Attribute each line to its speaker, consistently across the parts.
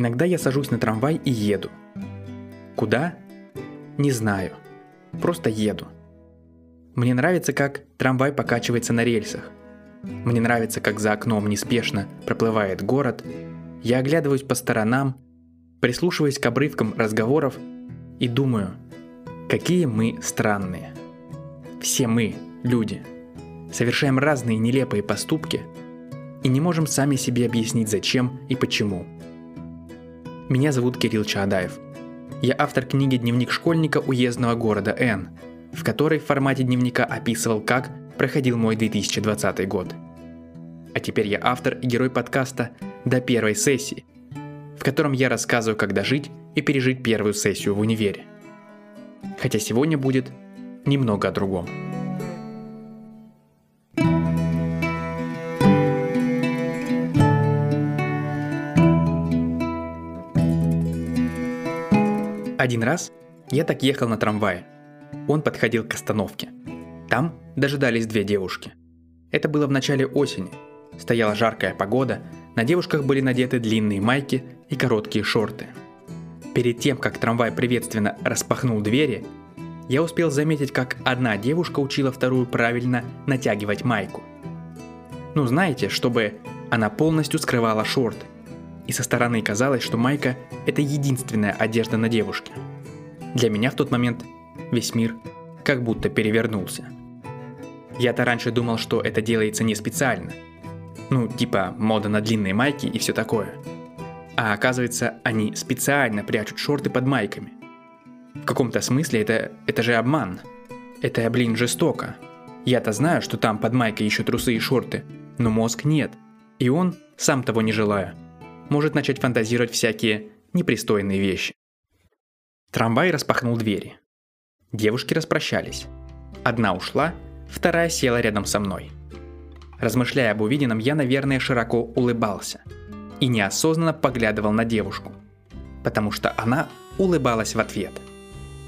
Speaker 1: Иногда я сажусь на трамвай и еду. Куда? Не знаю. Просто еду. Мне нравится, как трамвай покачивается на рельсах. Мне нравится, как за окном неспешно проплывает город. Я оглядываюсь по сторонам, прислушиваясь к обрывкам разговоров и думаю, какие мы странные. Все мы, люди, совершаем разные нелепые поступки и не можем сами себе объяснить зачем и почему. Меня зовут Кирилл Чаадаев. Я автор книги «Дневник школьника уездного города Н», в которой в формате дневника описывал, как проходил мой 2020 год. А теперь я автор и герой подкаста «До первой сессии», в котором я рассказываю, как дожить и пережить первую сессию в универе. Хотя сегодня будет немного о другом. Один раз я так ехал на трамвае. Он подходил к остановке. Там дожидались две девушки. Это было в начале осени. Стояла жаркая погода, на девушках были надеты длинные майки и короткие шорты. Перед тем, как трамвай приветственно распахнул двери, я успел заметить, как одна девушка учила вторую правильно натягивать майку. Ну знаете, чтобы она полностью скрывала шорты – и со стороны казалось, что майка – это единственная одежда на девушке. Для меня в тот момент весь мир как будто перевернулся. Я-то раньше думал, что это делается не специально. Ну, типа мода на длинные майки и все такое. А оказывается, они специально прячут шорты под майками. В каком-то смысле это, это же обман. Это, блин, жестоко. Я-то знаю, что там под майкой еще трусы и шорты, но мозг нет. И он, сам того не желая, может начать фантазировать всякие непристойные вещи. Трамвай распахнул двери. Девушки распрощались. Одна ушла, вторая села рядом со мной. Размышляя об увиденном, я, наверное, широко улыбался и неосознанно поглядывал на девушку, потому что она улыбалась в ответ.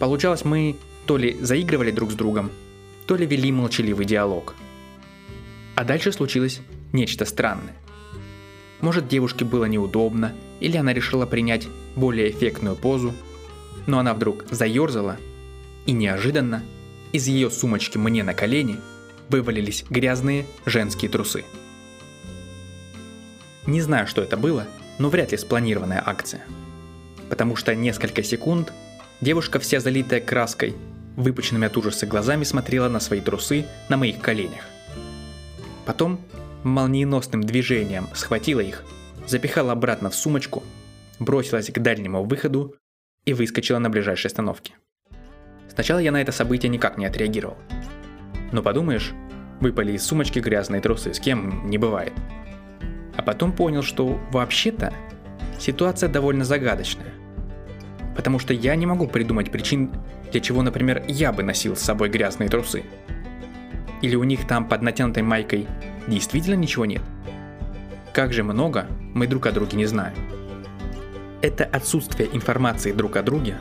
Speaker 1: Получалось, мы то ли заигрывали друг с другом, то ли вели молчаливый диалог. А дальше случилось нечто странное. Может, девушке было неудобно, или она решила принять более эффектную позу, но она вдруг заерзала, и неожиданно из ее сумочки мне на колени вывалились грязные женские трусы. Не знаю, что это было, но вряд ли спланированная акция. Потому что несколько секунд девушка, вся залитая краской, выпученными от ужаса глазами смотрела на свои трусы на моих коленях. Потом молниеносным движением схватила их, запихала обратно в сумочку, бросилась к дальнему выходу и выскочила на ближайшей остановке. Сначала я на это событие никак не отреагировал. Но подумаешь, выпали из сумочки грязные трусы, с кем не бывает. А потом понял, что вообще-то ситуация довольно загадочная. Потому что я не могу придумать причин, для чего, например, я бы носил с собой грязные трусы. Или у них там под натянутой майкой действительно ничего нет? Как же много мы друг о друге не знаем. Это отсутствие информации друг о друге,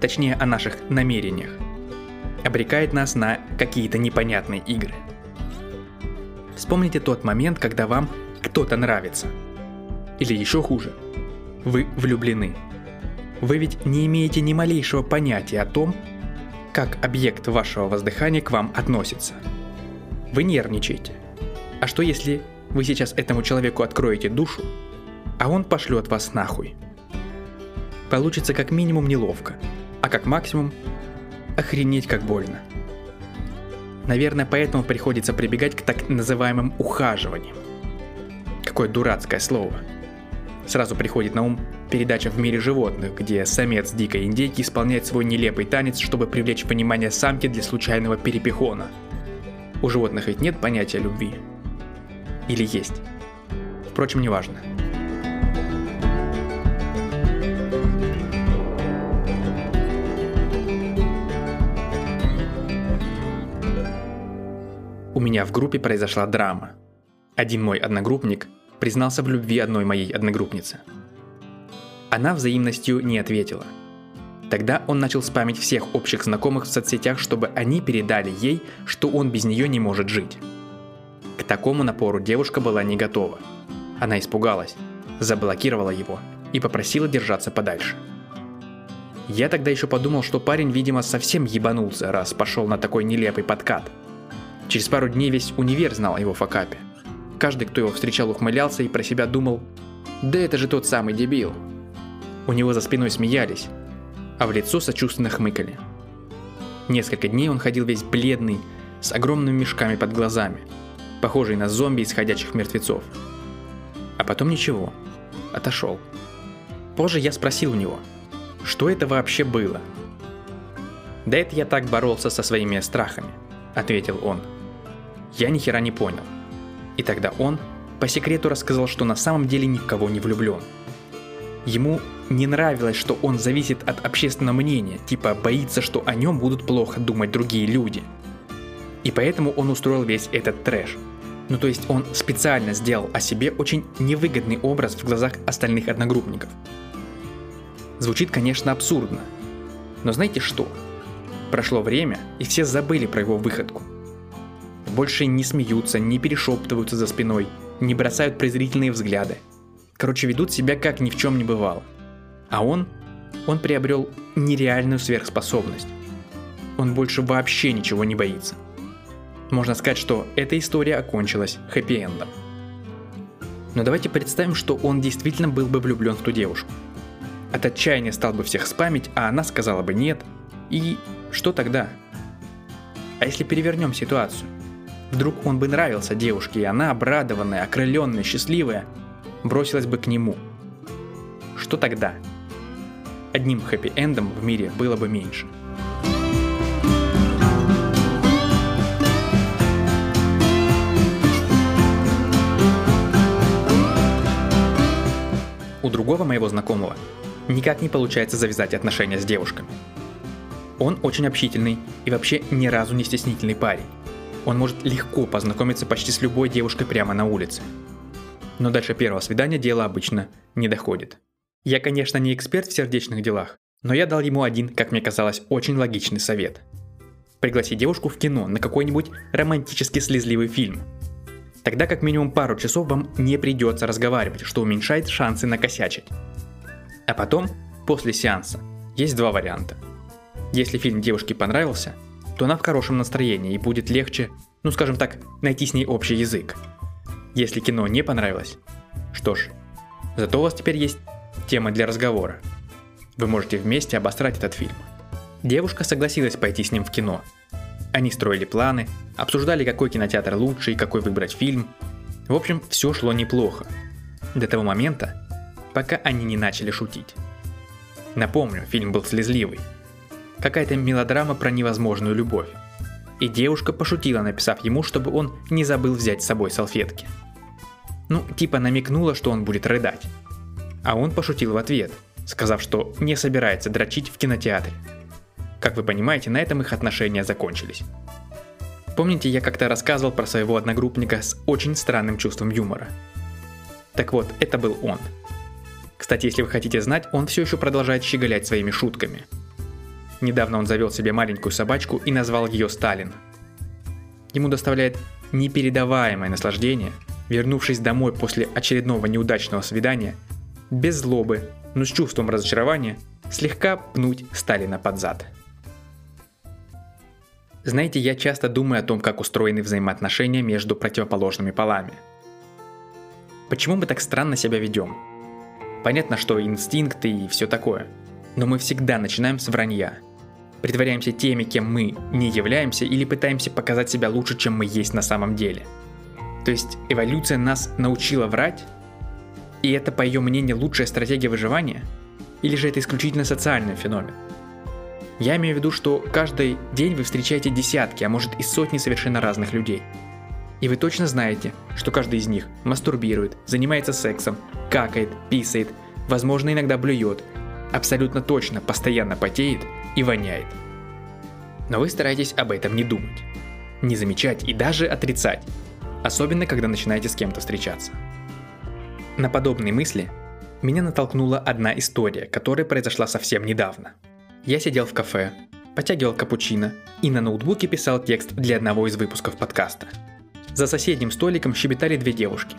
Speaker 1: точнее о наших намерениях, обрекает нас на какие-то непонятные игры. Вспомните тот момент, когда вам кто-то нравится. Или еще хуже, вы влюблены. Вы ведь не имеете ни малейшего понятия о том, как объект вашего воздыхания к вам относится. Вы нервничаете. А что если вы сейчас этому человеку откроете душу, а он пошлет вас нахуй? Получится как минимум неловко, а как максимум охренеть как больно. Наверное, поэтому приходится прибегать к так называемым ухаживаниям. Какое дурацкое слово. Сразу приходит на ум передача в мире животных, где самец дикой индейки исполняет свой нелепый танец, чтобы привлечь внимание самки для случайного перепихона. У животных ведь нет понятия любви, или есть. Впрочем, неважно. У меня в группе произошла драма. Один мой одногруппник признался в любви одной моей одногруппнице. Она взаимностью не ответила. Тогда он начал спамить всех общих знакомых в соцсетях, чтобы они передали ей, что он без нее не может жить. К такому напору девушка была не готова. Она испугалась, заблокировала его и попросила держаться подальше. Я тогда еще подумал, что парень, видимо, совсем ебанулся, раз пошел на такой нелепый подкат. Через пару дней весь универ знал о его факапе. Каждый, кто его встречал, ухмылялся и про себя думал, да это же тот самый дебил. У него за спиной смеялись, а в лицо сочувственно хмыкали. Несколько дней он ходил весь бледный, с огромными мешками под глазами, похожий на зомби из ходячих мертвецов. А потом ничего, отошел. Позже я спросил у него, что это вообще было. «Да это я так боролся со своими страхами», — ответил он. Я ни хера не понял. И тогда он по секрету рассказал, что на самом деле ни в кого не влюблен. Ему не нравилось, что он зависит от общественного мнения, типа боится, что о нем будут плохо думать другие люди. И поэтому он устроил весь этот трэш. Ну то есть он специально сделал о себе очень невыгодный образ в глазах остальных одногруппников. Звучит, конечно, абсурдно. Но знаете что? Прошло время, и все забыли про его выходку. Больше не смеются, не перешептываются за спиной, не бросают презрительные взгляды. Короче, ведут себя как ни в чем не бывало. А он, он приобрел нереальную сверхспособность. Он больше вообще ничего не боится. Можно сказать, что эта история окончилась хэппи-эндом. Но давайте представим, что он действительно был бы влюблен в ту девушку. От отчаяния стал бы всех спамить, а она сказала бы нет. И что тогда? А если перевернем ситуацию? Вдруг он бы нравился девушке, и она, обрадованная, окрыленная, счастливая, бросилась бы к нему. Что тогда? одним хэппи-эндом в мире было бы меньше. У другого моего знакомого никак не получается завязать отношения с девушками. Он очень общительный и вообще ни разу не стеснительный парень. Он может легко познакомиться почти с любой девушкой прямо на улице. Но дальше первого свидания дело обычно не доходит. Я, конечно, не эксперт в сердечных делах, но я дал ему один, как мне казалось, очень логичный совет. Пригласи девушку в кино на какой-нибудь романтически слезливый фильм. Тогда как минимум пару часов вам не придется разговаривать, что уменьшает шансы накосячить. А потом, после сеанса, есть два варианта. Если фильм девушке понравился, то она в хорошем настроении и будет легче, ну скажем так, найти с ней общий язык. Если кино не понравилось, что ж, зато у вас теперь есть Тема для разговора. Вы можете вместе обосрать этот фильм. Девушка согласилась пойти с ним в кино. Они строили планы, обсуждали, какой кинотеатр лучше и какой выбрать фильм. В общем, все шло неплохо. До того момента, пока они не начали шутить. Напомню, фильм был слезливый. Какая-то мелодрама про невозможную любовь. И девушка пошутила, написав ему, чтобы он не забыл взять с собой салфетки. Ну, типа намекнула, что он будет рыдать. А он пошутил в ответ, сказав, что не собирается дрочить в кинотеатре. Как вы понимаете, на этом их отношения закончились. Помните, я как-то рассказывал про своего одногруппника с очень странным чувством юмора? Так вот, это был он. Кстати, если вы хотите знать, он все еще продолжает щеголять своими шутками. Недавно он завел себе маленькую собачку и назвал ее Сталин. Ему доставляет непередаваемое наслаждение, вернувшись домой после очередного неудачного свидания, без злобы, но с чувством разочарования, слегка пнуть Сталина под зад. Знаете, я часто думаю о том, как устроены взаимоотношения между противоположными полами. Почему мы так странно себя ведем? Понятно, что инстинкты и все такое, но мы всегда начинаем с вранья. Притворяемся теми, кем мы не являемся, или пытаемся показать себя лучше, чем мы есть на самом деле. То есть эволюция нас научила врать, и это, по ее мнению, лучшая стратегия выживания? Или же это исключительно социальный феномен? Я имею в виду, что каждый день вы встречаете десятки, а может и сотни совершенно разных людей. И вы точно знаете, что каждый из них мастурбирует, занимается сексом, какает, писает, возможно иногда блюет, абсолютно точно постоянно потеет и воняет. Но вы стараетесь об этом не думать, не замечать и даже отрицать, особенно когда начинаете с кем-то встречаться. На подобные мысли меня натолкнула одна история, которая произошла совсем недавно. Я сидел в кафе, потягивал капучино и на ноутбуке писал текст для одного из выпусков подкаста. За соседним столиком щебетали две девушки.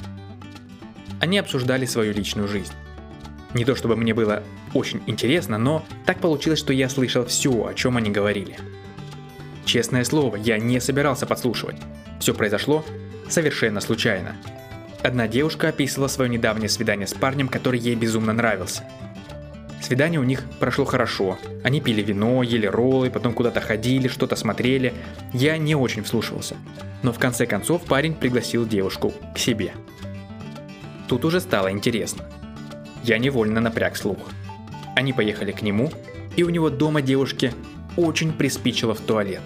Speaker 1: Они обсуждали свою личную жизнь. Не то чтобы мне было очень интересно, но так получилось, что я слышал все, о чем они говорили. Честное слово, я не собирался подслушивать. Все произошло совершенно случайно. Одна девушка описывала свое недавнее свидание с парнем, который ей безумно нравился. Свидание у них прошло хорошо. Они пили вино, ели роллы, потом куда-то ходили, что-то смотрели. Я не очень вслушивался. Но в конце концов парень пригласил девушку к себе. Тут уже стало интересно. Я невольно напряг слух. Они поехали к нему, и у него дома девушке очень приспичило в туалет.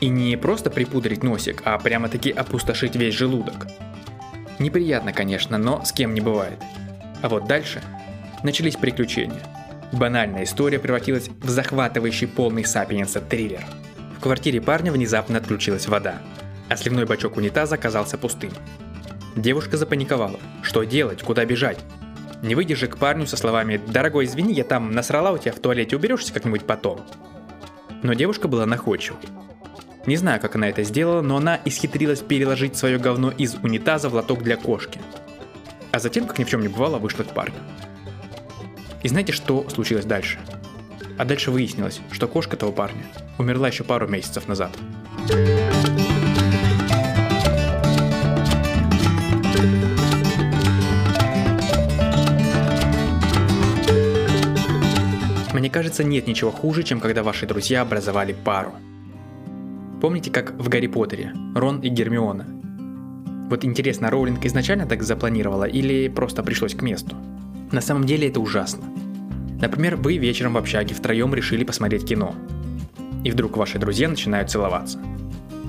Speaker 1: И не просто припудрить носик, а прямо-таки опустошить весь желудок. Неприятно, конечно, но с кем не бывает. А вот дальше начались приключения. Банальная история превратилась в захватывающий полный сапиенса триллер. В квартире парня внезапно отключилась вода, а сливной бачок унитаза оказался пустым. Девушка запаниковала. Что делать? Куда бежать? Не выйдешь к парню со словами «Дорогой, извини, я там насрала у тебя в туалете, уберешься как-нибудь потом». Но девушка была находчивой. Не знаю, как она это сделала, но она исхитрилась переложить свое говно из унитаза в лоток для кошки. А затем, как ни в чем не бывало, вышла к парню. И знаете, что случилось дальше? А дальше выяснилось, что кошка того парня умерла еще пару месяцев назад. Мне кажется, нет ничего хуже, чем когда ваши друзья образовали пару. Помните, как в Гарри Поттере, Рон и Гермиона? Вот интересно, Роулинг изначально так запланировала или просто пришлось к месту? На самом деле это ужасно. Например, вы вечером в общаге втроем решили посмотреть кино. И вдруг ваши друзья начинают целоваться.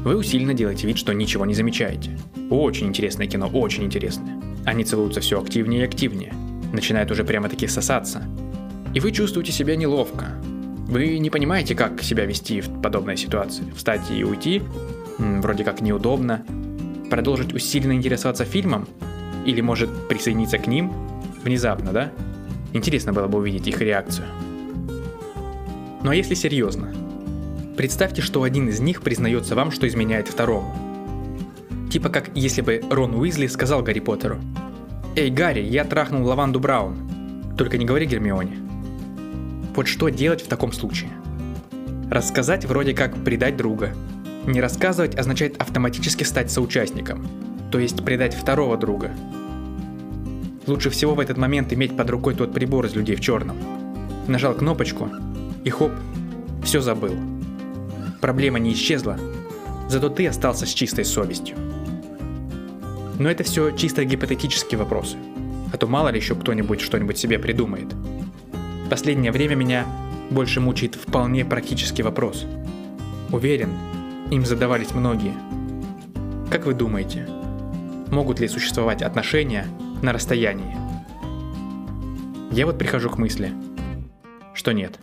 Speaker 1: Вы усиленно делаете вид, что ничего не замечаете. Очень интересное кино, очень интересное. Они целуются все активнее и активнее. Начинают уже прямо-таки сосаться. И вы чувствуете себя неловко. Вы не понимаете, как себя вести в подобной ситуации. Встать и уйти, вроде как неудобно. Продолжить усиленно интересоваться фильмом? Или может присоединиться к ним? Внезапно, да? Интересно было бы увидеть их реакцию. Ну а если серьезно? Представьте, что один из них признается вам, что изменяет второму. Типа как если бы Рон Уизли сказал Гарри Поттеру «Эй, Гарри, я трахнул Лаванду Браун». Только не говори Гермионе. Вот что делать в таком случае? Рассказать вроде как предать друга. Не рассказывать означает автоматически стать соучастником, то есть предать второго друга. Лучше всего в этот момент иметь под рукой тот прибор из людей в черном. Нажал кнопочку и хоп, все забыл. Проблема не исчезла, зато ты остался с чистой совестью. Но это все чисто гипотетические вопросы. А то мало ли еще кто-нибудь что-нибудь себе придумает – Последнее время меня больше мучает вполне практический вопрос. Уверен, им задавались многие. Как вы думаете, могут ли существовать отношения на расстоянии? Я вот прихожу к мысли, что нет.